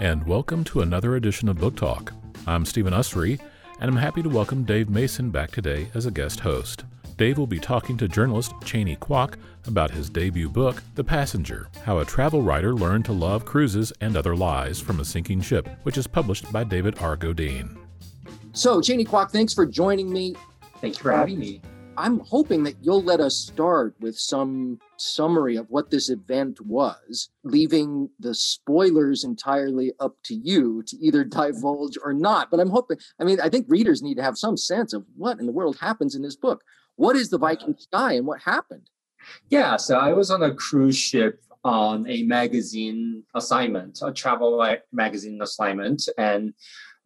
and welcome to another edition of Book Talk. I'm Stephen Usery, and I'm happy to welcome Dave Mason back today as a guest host. Dave will be talking to journalist Chaney Kwak about his debut book, The Passenger How a Travel Writer Learned to Love Cruises and Other Lies from a Sinking Ship, which is published by David R. Godine. So, Chaney Kwak, thanks for joining me. Thank you for having me. I'm hoping that you'll let us start with some summary of what this event was, leaving the spoilers entirely up to you to either divulge or not. But I'm hoping, I mean, I think readers need to have some sense of what in the world happens in this book. What is the Viking Sky and what happened? Yeah, so I was on a cruise ship on a magazine assignment, a travel magazine assignment, and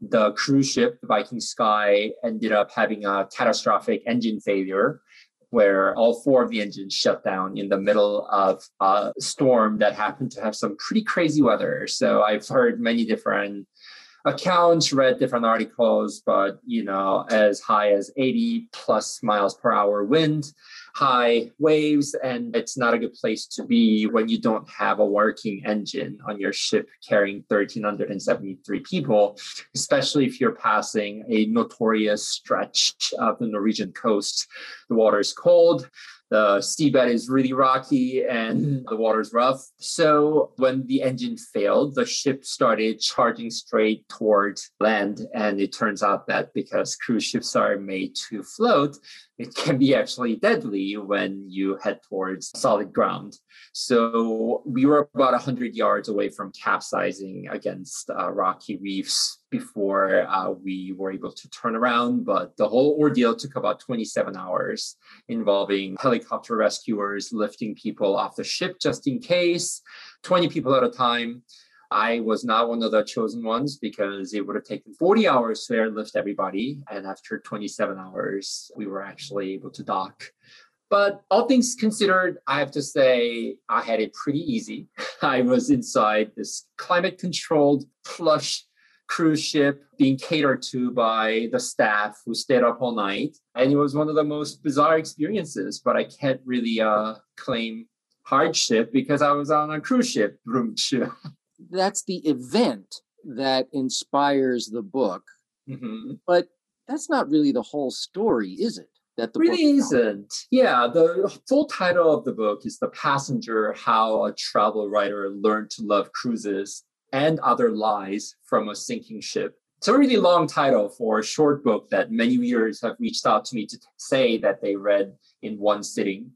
the cruise ship, the Viking Sky, ended up having a catastrophic engine failure where all four of the engines shut down in the middle of a storm that happened to have some pretty crazy weather. So I've heard many different accounts, read different articles, but you know, as high as 80 plus miles per hour wind, high waves, and it's not a good place to be when you don't have a working engine on your ship carrying 1,373 people, especially if you're passing a notorious stretch of the Norwegian coast. The water is cold, the seabed is really rocky and the water's rough. So when the engine failed, the ship started charging straight towards land. And it turns out that because cruise ships are made to float, it can be actually deadly when you head towards solid ground. So we were about 100 yards away from capsizing against uh, rocky reefs before uh, we were able to turn around. But the whole ordeal took about 27 hours, involving helicopter rescuers lifting people off the ship just in case, 20 people at a time. I was not one of the chosen ones because it would have taken 40 hours to airlift everybody. And after 27 hours, we were actually able to dock. But all things considered, I have to say I had it pretty easy. I was inside this climate controlled, plush cruise ship being catered to by the staff who stayed up all night. And it was one of the most bizarre experiences, but I can't really uh, claim hardship because I was on a cruise ship. that's the event that inspires the book. Mm-hmm. But that's not really the whole story, is it? That the really isn't. Yeah, the full title of the book is "The Passenger: How a Travel Writer Learned to Love Cruises and Other Lies from a Sinking Ship." It's a really long title for a short book that many readers have reached out to me to say that they read in one sitting.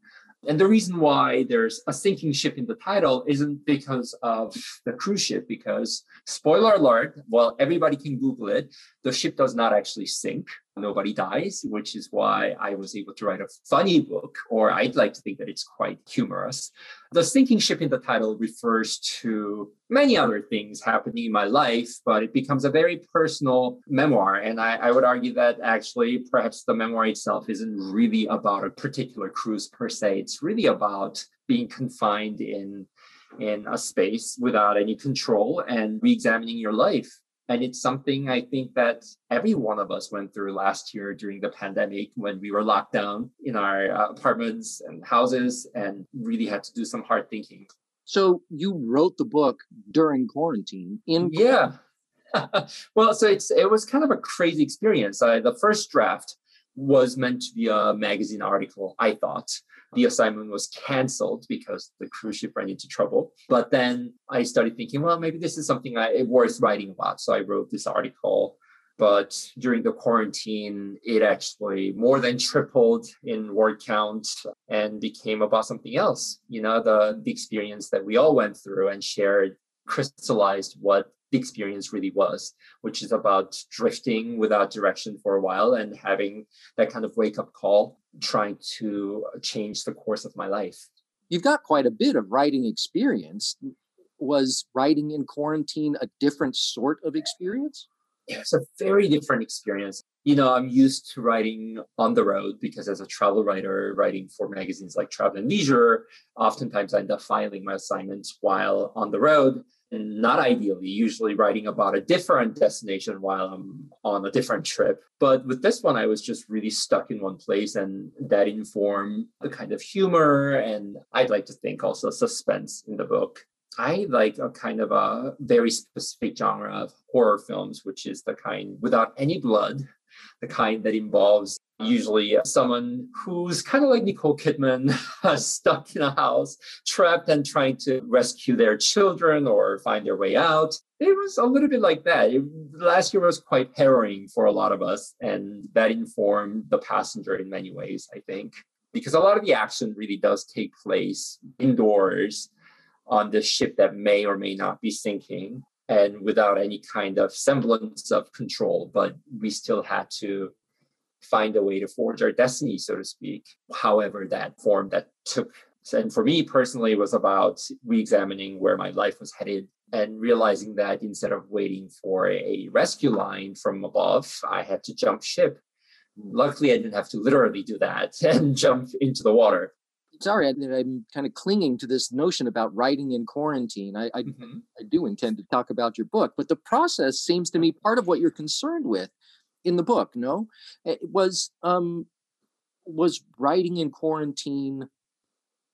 And the reason why there's a sinking ship in the title isn't because of the cruise ship, because spoiler alert, well, everybody can Google it, the ship does not actually sink nobody dies, which is why I was able to write a funny book, or I'd like to think that it's quite humorous. The sinking ship in the title refers to many other things happening in my life, but it becomes a very personal memoir. And I, I would argue that actually, perhaps the memoir itself isn't really about a particular cruise per se. It's really about being confined in in a space without any control and re-examining your life and it's something I think that every one of us went through last year during the pandemic when we were locked down in our uh, apartments and houses and really had to do some hard thinking. So you wrote the book during quarantine in Yeah. well, so it's it was kind of a crazy experience. I, the first draft was meant to be a magazine article, I thought the assignment was canceled because the cruise ship ran into trouble. But then I started thinking, well, maybe this is something I, worth writing about. So I wrote this article. But during the quarantine, it actually more than tripled in word count and became about something else. You know, the, the experience that we all went through and shared crystallized what the experience really was, which is about drifting without direction for a while and having that kind of wake up call, trying to uh, change the course of my life. You've got quite a bit of writing experience. Was writing in quarantine a different sort of experience? It's a very different experience. You know, I'm used to writing on the road because as a travel writer, writing for magazines like Travel and Leisure, oftentimes I end up filing my assignments while on the road not ideally, usually writing about a different destination while I'm on a different trip. But with this one, I was just really stuck in one place, and that informed the kind of humor and I'd like to think also suspense in the book. I like a kind of a very specific genre of horror films, which is the kind without any blood, the kind that involves usually someone who's kind of like Nicole Kidman, uh, stuck in a house, trapped and trying to rescue their children or find their way out. It was a little bit like that. It, last year was quite harrowing for a lot of us, and that informed The Passenger in many ways, I think, because a lot of the action really does take place indoors on this ship that may or may not be sinking and without any kind of semblance of control. But we still had to find a way to forge our destiny, so to speak, however that form that took. And for me personally, it was about re examining where my life was headed and realizing that instead of waiting for a rescue line from above, I had to jump ship. Luckily, I didn't have to literally do that and jump into the water sorry, I, am kind of clinging to this notion about writing in quarantine. I, I, mm-hmm. I, do intend to talk about your book, but the process seems to me part of what you're concerned with in the book. No, it was um, was writing in quarantine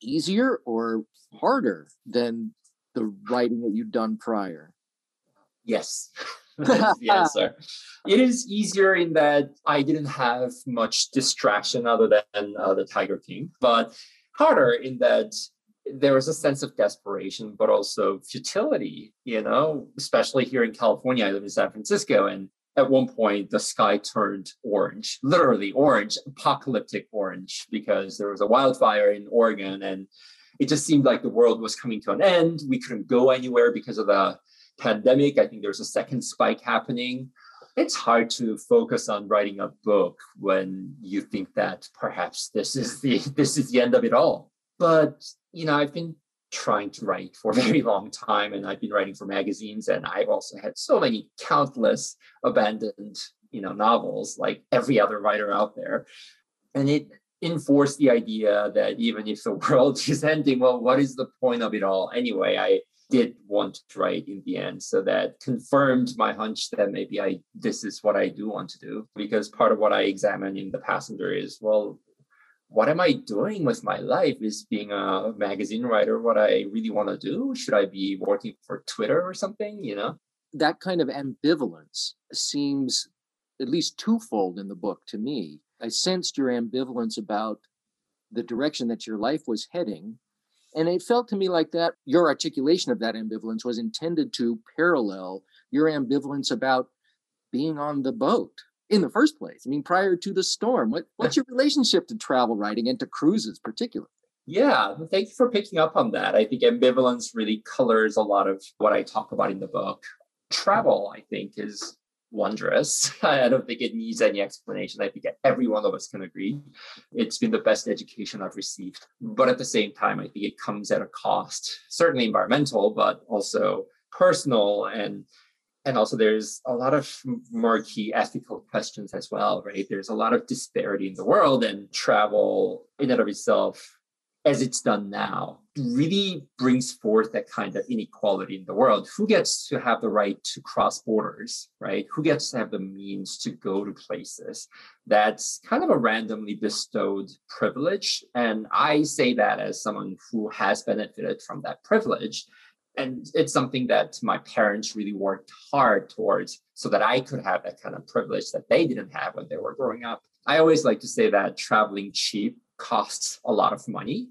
easier or harder than the writing that you'd done prior? Yes. The answer. It is easier in that I didn't have much distraction other than uh, the Tiger King, but harder in that there was a sense of desperation, but also futility, you know, especially here in California. I live in San Francisco, and at one point the sky turned orange, literally orange, apocalyptic orange, because there was a wildfire in Oregon and it just seemed like the world was coming to an end. We couldn't go anywhere because of the pandemic. I think there was a second spike happening. It's hard to focus on writing a book when you think that perhaps this is the this is the end of it all. But you know, I've been trying to write for a mm-hmm. very long time and I've been writing for magazines and I've also had so many countless abandoned, you know, novels like every other writer out there. And it enforced the idea that even if the world is ending, well, what is the point of it all anyway? I did want to write in the end. So that confirmed my hunch that maybe I this is what I do want to do. Because part of what I examine in the passenger is, well, what am I doing with my life? Is being a magazine writer what I really want to do? Should I be working for Twitter or something? You know? That kind of ambivalence seems at least twofold in the book to me. I sensed your ambivalence about the direction that your life was heading and it felt to me like that your articulation of that ambivalence was intended to parallel your ambivalence about being on the boat in the first place. I mean, prior to the storm, what, what's your relationship to travel writing and to cruises particularly? Yeah, thank you for picking up on that. I think ambivalence really colors a lot of what I talk about in the book. Travel, I think, is wondrous. I don't think it needs any explanation. I think every one of us can agree. It's been the best education I've received. But at the same time, I think it comes at a cost, certainly environmental, but also personal and and also there's a lot of murky ethical questions as well right there's a lot of disparity in the world and travel in and of itself as it's done now really brings forth that kind of inequality in the world. Who gets to have the right to cross borders, right? Who gets to have the means to go to places? That's kind of a randomly bestowed privilege. And I say that as someone who has benefited from that privilege. And it's something that my parents really worked hard towards so that I could have that kind of privilege that they didn't have when they were growing up. I always like to say that traveling cheap costs a lot of money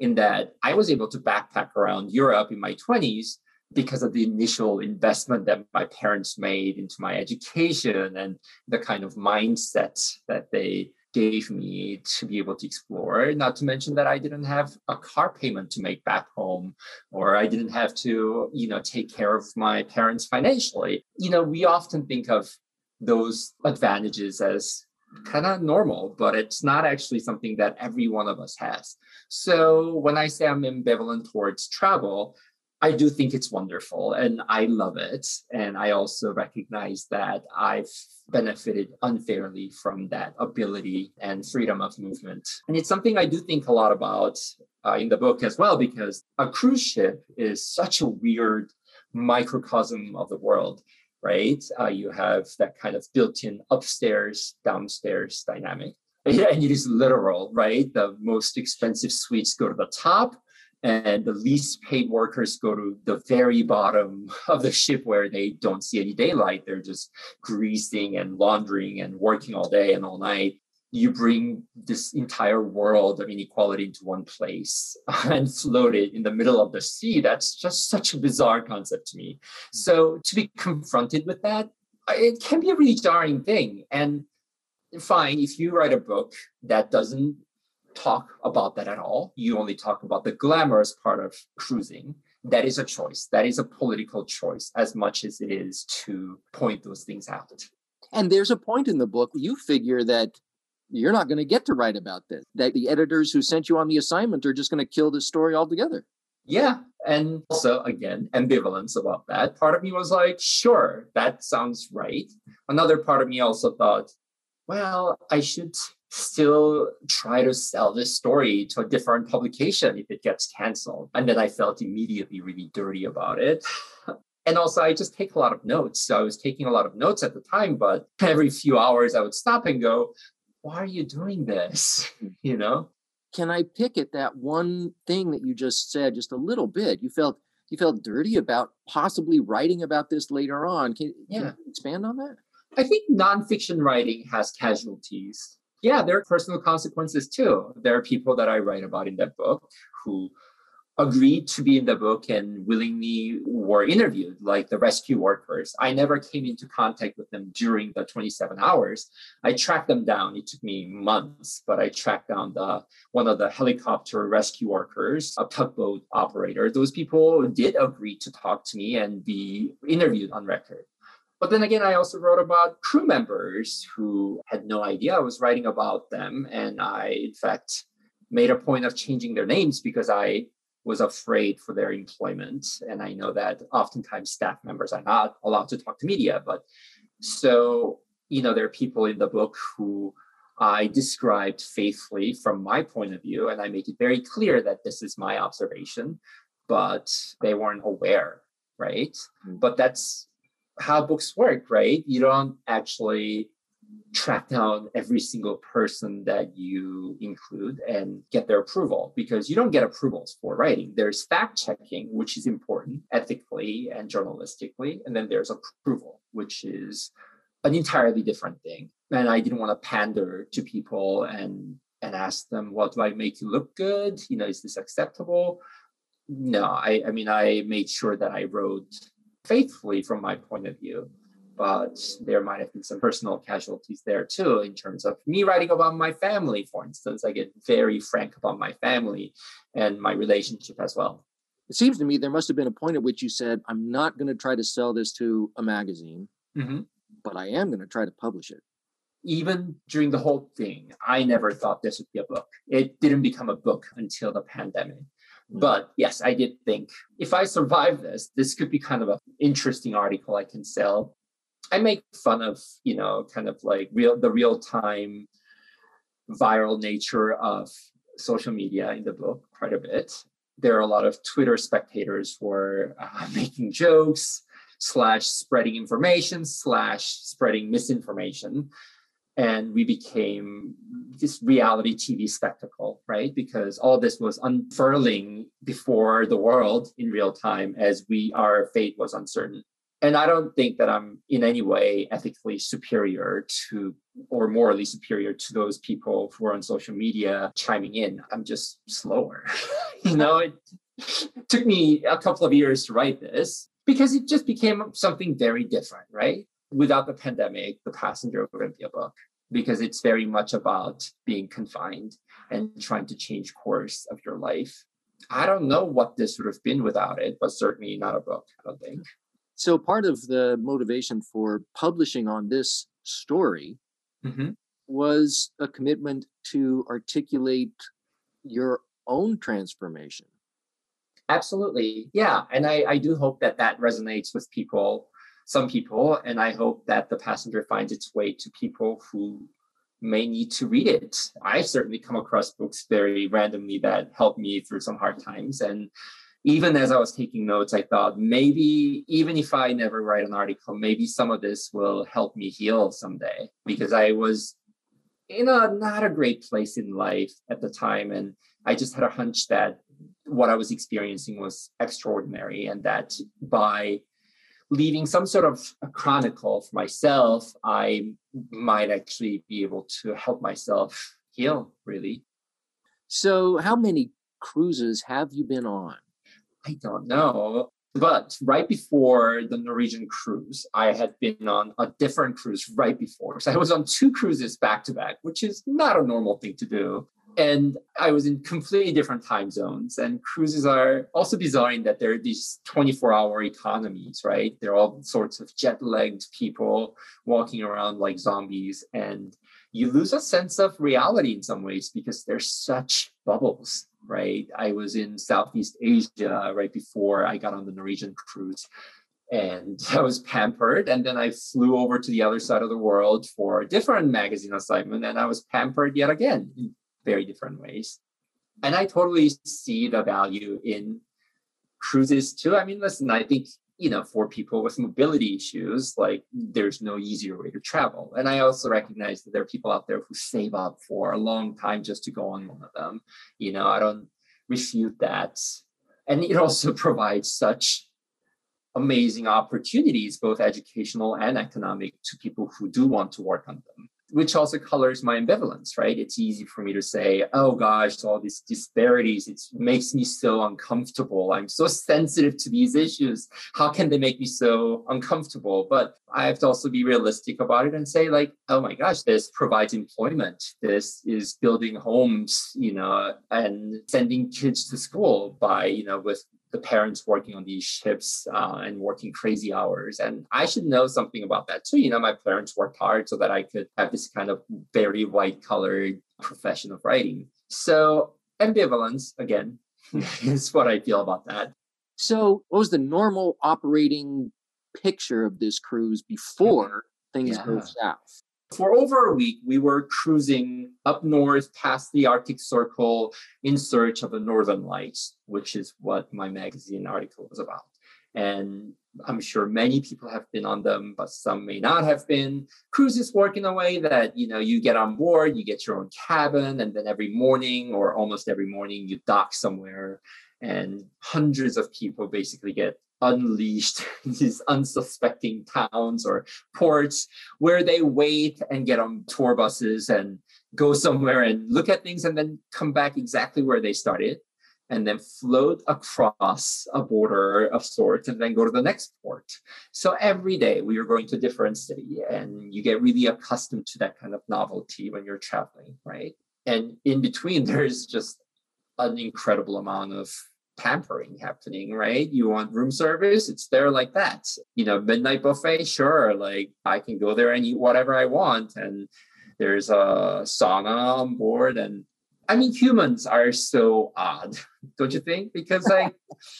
in that I was able to backpack around Europe in my 20s because of the initial investment that my parents made into my education and the kind of mindset that they gave me to be able to explore. Not to mention that I didn't have a car payment to make back home, or I didn't have to, you know, take care of my parents financially. You know, we often think of those advantages as kind of normal, but it's not actually something that every one of us has. So when I say I'm ambivalent towards travel, I do think it's wonderful and I love it. And I also recognize that I've benefited unfairly from that ability and freedom of movement. And it's something I do think a lot about uh, in the book as well, because a cruise ship is such a weird microcosm of the world right? Uh, you have that kind of built-in upstairs, downstairs dynamic. And it is literal, right? The most expensive suites go to the top and the least paid workers go to the very bottom of the ship where they don't see any daylight. They're just greasing and laundering and working all day and all night. You bring this entire world of inequality into one place and float it in the middle of the sea. That's just such a bizarre concept to me. Hmm. So to be confronted with that, it can be a really jarring thing. And fine, if you write a book that doesn't talk about that at all. You only talk about the glamorous part of cruising. That is a choice. That is a political choice as much as it is to point those things out. And there's a point in the book you figure that you're not going to get to write about this, that the editors who sent you on the assignment are just going to kill this story altogether. Yeah. And also, again, ambivalence about that. Part of me was like, sure, that sounds right. Another part of me also thought, well, I should still try to sell this story to a different publication if it gets canceled. And then I felt immediately really dirty about it. and also, I just take a lot of notes. So I was taking a lot of notes at the time, but every few hours I would stop and go, why are you doing this? you know? Can I pick at that one thing that you just said just a little bit? You felt you felt dirty about possibly writing about this later on. Can, yeah. can you expand on that? I think nonfiction writing has casualties yeah, there are personal consequences too. There are people that I write about in that book who agreed to be in the book and willingly were interviewed, like the rescue workers. I never came into contact with them during the 27 hours. I tracked them down. It took me months, but I tracked down the one of the helicopter rescue workers, a tugboat operator. Those people did agree to talk to me and be interviewed on record. But then again, I also wrote about crew members who had no idea I was writing about them. And I, in fact, made a point of changing their names because I was afraid for their employment. And I know that oftentimes staff members are not allowed to talk to media. But so, you know, there are people in the book who I described faithfully from my point of view. And I make it very clear that this is my observation, but they weren't aware. Right. Mm-hmm. But that's how books work, right? You don't actually track down every single person that you include and get their approval because you don't get approvals for writing. There's fact checking, which is important ethically and journalistically. And then there's approval, which is an entirely different thing. And I didn't want to pander to people and and ask them, well, do I make you look good? You know, is this acceptable? No, I, I mean, I made sure that I wrote faithfully from my point of view. But there might have been some personal casualties there too, in terms of me writing about my family, for instance. I get very frank about my family and my relationship as well. It seems to me there must have been a point at which you said, I'm not going to try to sell this to a magazine, mm-hmm. but I am going to try to publish it even during the whole thing, I never thought this would be a book. It didn't become a book until the pandemic. But yes, I did think if I survive this, this could be kind of an interesting article I can sell. I make fun of, you know, kind of like real the real time viral nature of social media in the book quite a bit. There are a lot of Twitter spectators who are uh, making jokes slash spreading information slash spreading misinformation and we became this reality TV spectacle, right? Because all this was unfurling before the world in real time as we our fate was uncertain. And I don't think that I'm in any way ethically superior to or morally superior to those people who are on social media chiming in. I'm just slower. you know, it took me a couple of years to write this because it just became something very different, right? without the pandemic, the passenger wouldn't be a book because it's very much about being confined and trying to change course of your life. I don't know what this would have been without it, but certainly not a book, I don't think. So part of the motivation for publishing on this story mm-hmm. was a commitment to articulate your own transformation. Absolutely. Yeah. And I, I do hope that that resonates with people some people, and I hope that the passenger finds its way to people who may need to read it. I certainly come across books very randomly that help me through some hard times. And even as I was taking notes, I thought maybe even if I never write an article, maybe some of this will help me heal someday because I was in a not a great place in life at the time. And I just had a hunch that what I was experiencing was extraordinary, and that by leaving some sort of a chronicle for myself, I might actually be able to help myself heal, really. So, how many cruises have you been on? I don't know. But right before the Norwegian cruise, I had been on a different cruise right before. So I was on two cruises back to back, which is not a normal thing to do. And I was in completely different time zones. And cruises are also designed that they're these 24 hour economies, right? They're all sorts of jet lagged people walking around like zombies. And you lose a sense of reality in some ways because they're such bubbles right? I was in Southeast Asia right before I got on the Norwegian cruise. And I was pampered. And then I flew over to the other side of the world for a different magazine assignment. And I was pampered yet again in very different ways. And I totally see the value in cruises too. I mean, listen, I think you know, for people with mobility issues, like there's no easier way to travel. And I also recognize that there are people out there who save up for a long time just to go on one of them. You know, I don't refute that. And it also provides such amazing opportunities, both educational and economic, to people who do want to work on them which also colors my ambivalence, right? It's easy for me to say, oh gosh, all these disparities, it makes me so uncomfortable. I'm so sensitive to these issues. How can they make me so uncomfortable? But I have to also be realistic about it and say, like, oh my gosh, this provides employment. This is building homes, you know, and sending kids to school by, you know, with the parents working on these ships uh, and working crazy hours. And I should know something about that too. You know, my parents worked hard so that I could have this kind of very white colored profession of writing. So ambivalence, again, is what I feel about that. So, what was the normal operating picture of this cruise before things yeah. go south? For over a week, we were cruising up north past the Arctic Circle in search of the Northern Lights, which is what my magazine article was about. And I'm sure many people have been on them, but some may not have been. Cruises work in a way that you know you get on board, you get your own cabin, and then every morning or almost every morning you dock somewhere, and hundreds of people basically get unleashed these unsuspecting towns or ports where they wait and get on tour buses and go somewhere and look at things and then come back exactly where they started and then float across a border of sorts and then go to the next port. So every day we are going to a different city and you get really accustomed to that kind of novelty when you're traveling, right? And in between, there's just an incredible amount of pampering happening, right? You want room service, it's there like that. You know, midnight buffet, sure, like I can go there and eat whatever I want. And there's a sauna on board. And I mean, humans are so odd, don't you think? Because like,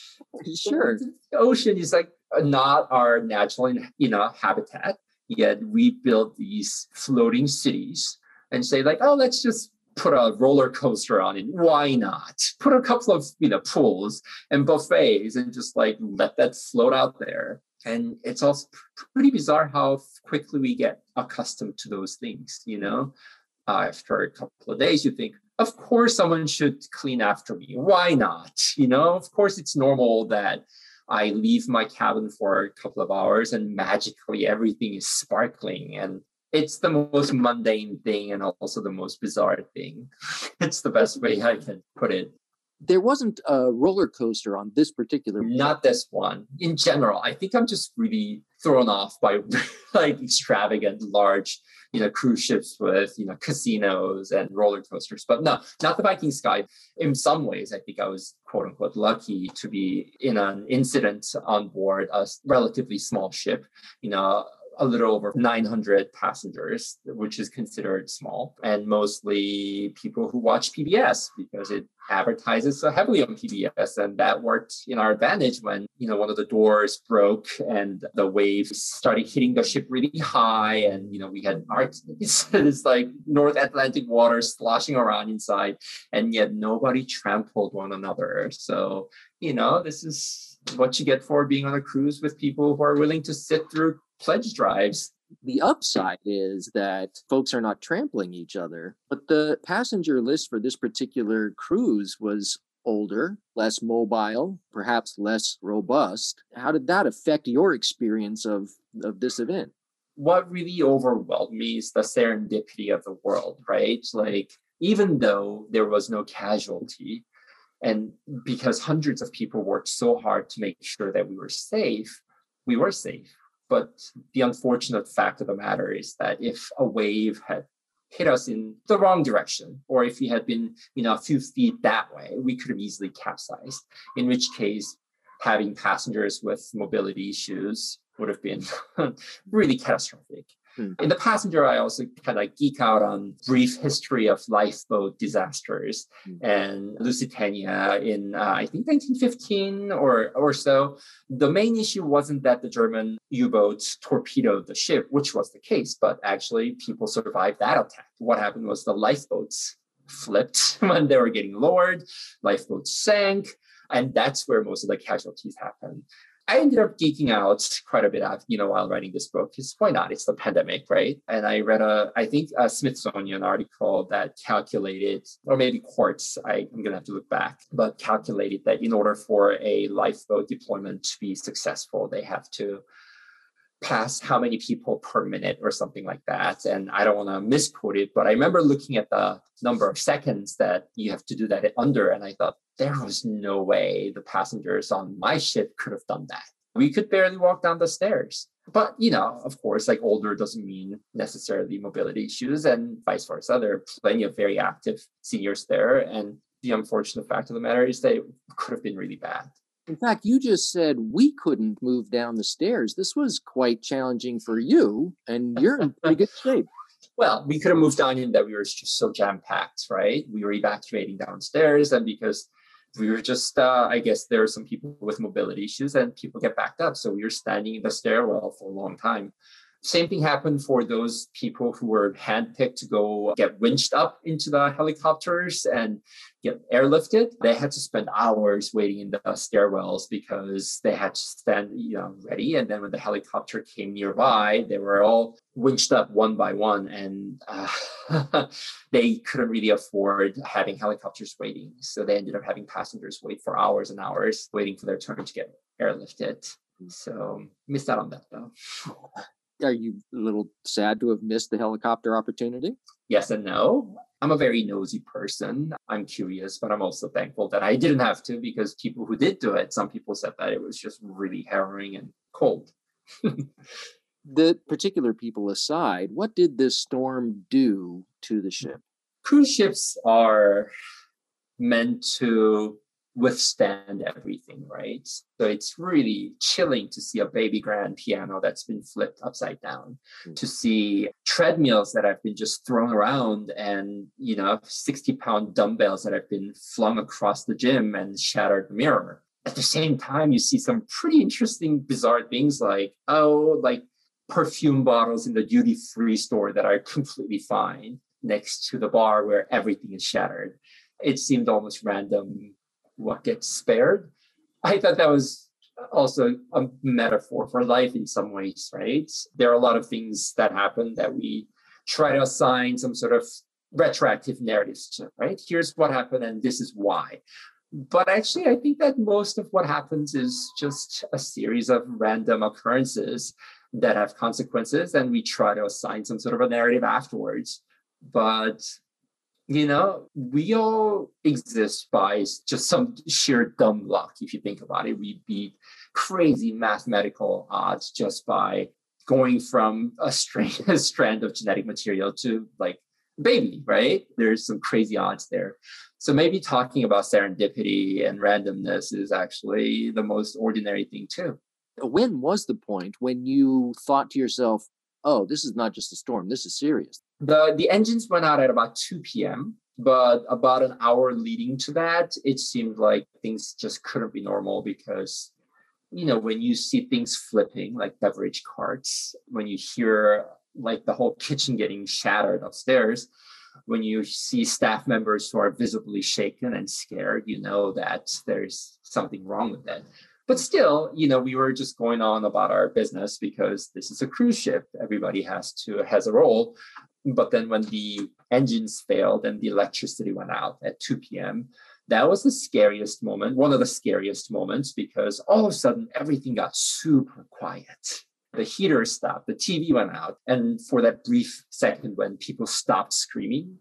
sure, the ocean is like not our natural, you know, habitat. Yet we build these floating cities and say like, oh, let's just put a roller coaster on it. Why not? Put a couple of you know pools and buffets and just like let that float out there. And it's also pretty bizarre how quickly we get accustomed to those things. You know, uh, after a couple of days, you think, of course, someone should clean after me. Why not? You know, of course, it's normal that I leave my cabin for a couple of hours and magically everything is sparkling and it's the most mundane thing and also the most bizarre thing. it's the best way I can put it. There wasn't a roller coaster on this particular. Not this one. In general, I think I'm just really thrown off by like extravagant, large, you know, cruise ships with you know casinos and roller coasters. But no, not the Viking Sky. In some ways, I think I was quote unquote lucky to be in an incident on board a relatively small ship. You know, a little over 900 passengers, which is considered small, and mostly people who watch PBS because it advertises so heavily on PBS, and that worked in our advantage when you know one of the doors broke and the waves started hitting the ship really high, and you know we had our it's like North Atlantic water sloshing around inside, and yet nobody trampled one another. So you know this is what you get for being on a cruise with people who are willing to sit through pledge drives. The upside is that folks are not trampling each other, but the passenger list for this particular cruise was older, less mobile, perhaps less robust. How did that affect your experience of, of this event? What really overwhelmed me is the serendipity of the world, right? Like, even though there was no casualty, and because hundreds of people worked so hard to make sure that we were safe, we were safe. But the unfortunate fact of the matter is that if a wave had hit us in the wrong direction, or if we had been, you know, a few feet that way, we could have easily capsized. In which case, having passengers with mobility issues would have been really catastrophic. Hmm. In the passenger, I also kind of geek out on brief history of lifeboat disasters hmm. and Lusitania in uh, I think 1915 or or so. The main issue wasn't that the German U-boats torpedoed the ship, which was the case, but actually people survived that attack. What happened was the lifeboats flipped when they were getting lowered, lifeboats sank, and that's where most of the casualties happened. I ended up geeking out quite a bit, you know, while writing this book. Because why not? It's the pandemic, right? And I read a, I think a Smithsonian article that calculated, or maybe Quartz. I, I'm gonna have to look back, but calculated that in order for a lifeboat deployment to be successful, they have to pass how many people per minute or something like that. And I don't want to misquote it, but I remember looking at the number of seconds that you have to do that under, and I thought there was no way the passengers on my ship could have done that. We could barely walk down the stairs. But, you know, of course, like older doesn't mean necessarily mobility issues and vice versa. There are plenty of very active seniors there. And the unfortunate fact of the matter is they could have been really bad. In fact, you just said we couldn't move down the stairs. This was quite challenging for you, and you're in pretty good shape. Well, we could have moved down in that we were just so jam packed, right? We were evacuating downstairs, and because we were just, uh, I guess there are some people with mobility issues, and people get backed up. So we were standing in the stairwell for a long time. Same thing happened for those people who were handpicked to go get winched up into the helicopters and get airlifted. They had to spend hours waiting in the stairwells because they had to stand, you know, ready. And then when the helicopter came nearby, they were all winched up one by one, and uh, they couldn't really afford having helicopters waiting. So they ended up having passengers wait for hours and hours, waiting for their turn to get airlifted. So missed out on that though are you a little sad to have missed the helicopter opportunity? Yes and no. I'm a very nosy person. I'm curious, but I'm also thankful that I didn't have to because people who did do it, some people said that it was just really harrowing and cold. the particular people aside, what did this storm do to the ship? Cruise ships are meant to withstand everything, right? So it's really chilling to see a baby grand piano that's been flipped upside down, mm-hmm. to see treadmills that have been just thrown around and, you know, 60 pound dumbbells that have been flung across the gym and shattered the mirror. At the same time, you see some pretty interesting, bizarre things like, oh, like perfume bottles in the duty free store that are completely fine next to the bar where everything is shattered. It seemed almost random what gets spared. I thought that was also a metaphor for life in some ways, right? There are a lot of things that happen that we try to assign some sort of retroactive narratives to, right? Here's what happened and this is why. But actually, I think that most of what happens is just a series of random occurrences that have consequences, and we try to assign some sort of a narrative afterwards. But you know, we all exist by just some sheer dumb luck. If you think about it, we beat crazy mathematical odds just by going from a strand, a strand of genetic material to like baby, right? There's some crazy odds there. So maybe talking about serendipity and randomness is actually the most ordinary thing too. When was the point when you thought to yourself, oh, this is not just a storm, this is serious? The the engines went out at about 2 p.m. But about an hour leading to that, it seemed like things just couldn't be normal because, you know, when you see things flipping like beverage carts, when you hear like the whole kitchen getting shattered upstairs, when you see staff members who are visibly shaken and scared, you know that there's something wrong with it. But still, you know, we were just going on about our business because this is a cruise ship. Everybody has to has a role. But then when the engines failed and the electricity went out at 2 p.m., That was the scariest moment, one of the scariest moments, because all of a sudden everything got super quiet. The heater stopped, the TV went out. And for that brief second when people stopped screaming,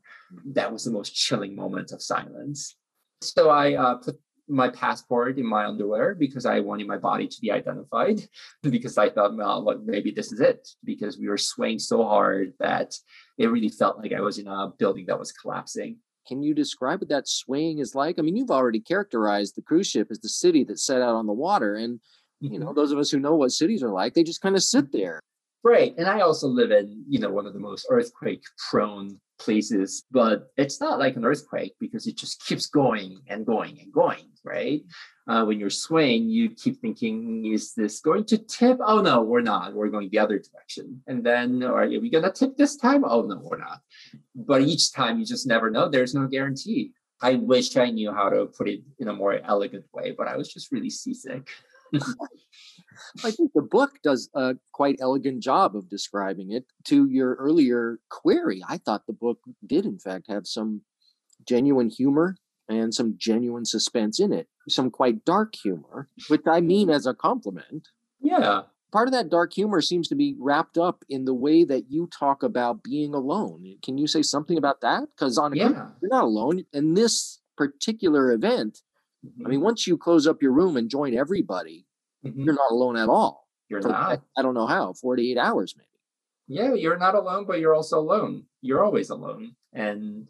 that was the most chilling moment of silence. So I uh, put my passport in my underwear because I wanted my body to be identified because I thought, well, look, maybe this is it because we were swaying so hard that it really felt like I was in a building that was collapsing. Can you describe what that swaying is like? I mean, you've already characterized the cruise ship as the city that set out on the water. And, you know, mm-hmm. those of us who know what cities are like, they just kind of sit mm-hmm. there. Right. And I also live in, you know, one of the most earthquake prone places, but it's not like an earthquake because it just keeps going and going and going, right? Uh, when you're swaying, you keep thinking, is this going to tip? Oh, no, we're not. We're going the other direction. And then, are we going to tip this time? Oh, no, we're not. But each time you just never know. There's no guarantee. I wish I knew how to put it in a more elegant way, but I was just really seasick. I think the book does a quite elegant job of describing it. To your earlier query, I thought the book did, in fact, have some genuine humor and some genuine suspense in it, some quite dark humor, which I mean as a compliment. Yeah. Part of that dark humor seems to be wrapped up in the way that you talk about being alone. Can you say something about that? Because on a yeah. You're not alone. In this particular event, mm-hmm. I mean, once you close up your room and join everybody, mm-hmm. you're not alone at all. You're not. I don't know how, 48 hours maybe. Yeah, you're not alone, but you're also alone. You're always alone. And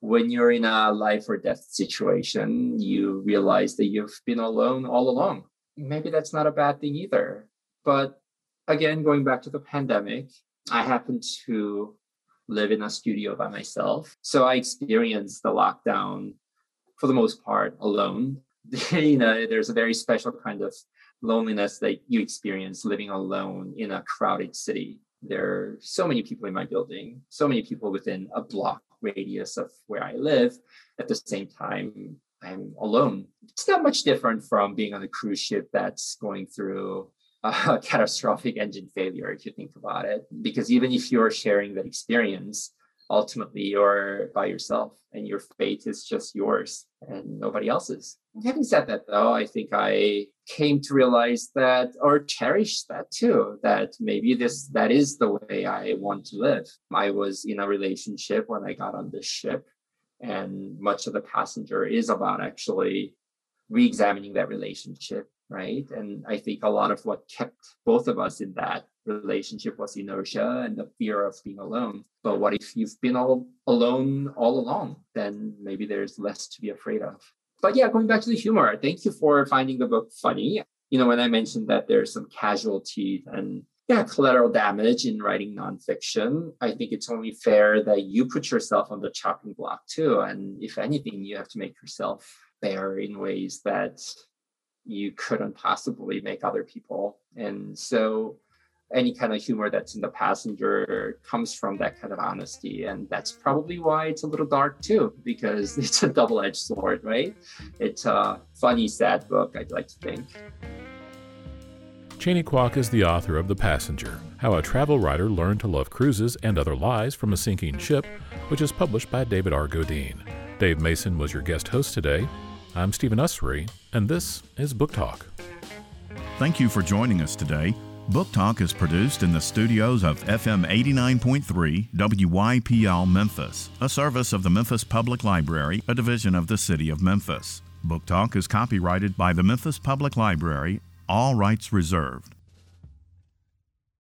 when you're in a life or death situation, you realize that you've been alone all along. Maybe that's not a bad thing either. But again, going back to the pandemic, I happen to live in a studio by myself. So I experienced the lockdown for the most part alone. you know, there's a very special kind of loneliness that you experience living alone in a crowded city. There are so many people in my building, so many people within a block radius of where I live. At the same time, I'm alone. It's not much different from being on a cruise ship that's going through a catastrophic engine failure, if you think about it. Because even if you're sharing that experience, ultimately you're by yourself and your fate is just yours and nobody else's. Having said that, though, I think I came to realize that or cherish that too, that maybe this that is the way I want to live. I was in a relationship when I got on this ship, and much of the passenger is about actually re-examining that relationship, right? And I think a lot of what kept both of us in that relationship was inertia and the fear of being alone. But what if you've been all alone all along? Then maybe there's less to be afraid of. But yeah, going back to the humor, thank you for finding the book funny. You know, when I mentioned that there's some casualties and yeah, collateral damage in writing nonfiction, I think it's only fair that you put yourself on the chopping block too. And if anything, you have to make yourself bear in ways that you couldn't possibly make other people. And so any kind of humor that's in the passenger comes from that kind of honesty and that's probably why it's a little dark too because it's a double-edged sword right it's a funny sad book i'd like to think Chaney Kwak is the author of The Passenger How a Travel Writer Learned to Love Cruises and Other Lies from a Sinking Ship, which is published by David R. Godine. Dave Mason was your guest host today. I'm Stephen Usery, and this is Book Talk. Thank you for joining us today. Book Talk is produced in the studios of FM 89.3 WYPL Memphis, a service of the Memphis Public Library, a division of the City of Memphis. Book Talk is copyrighted by the Memphis Public Library, all rights reserved.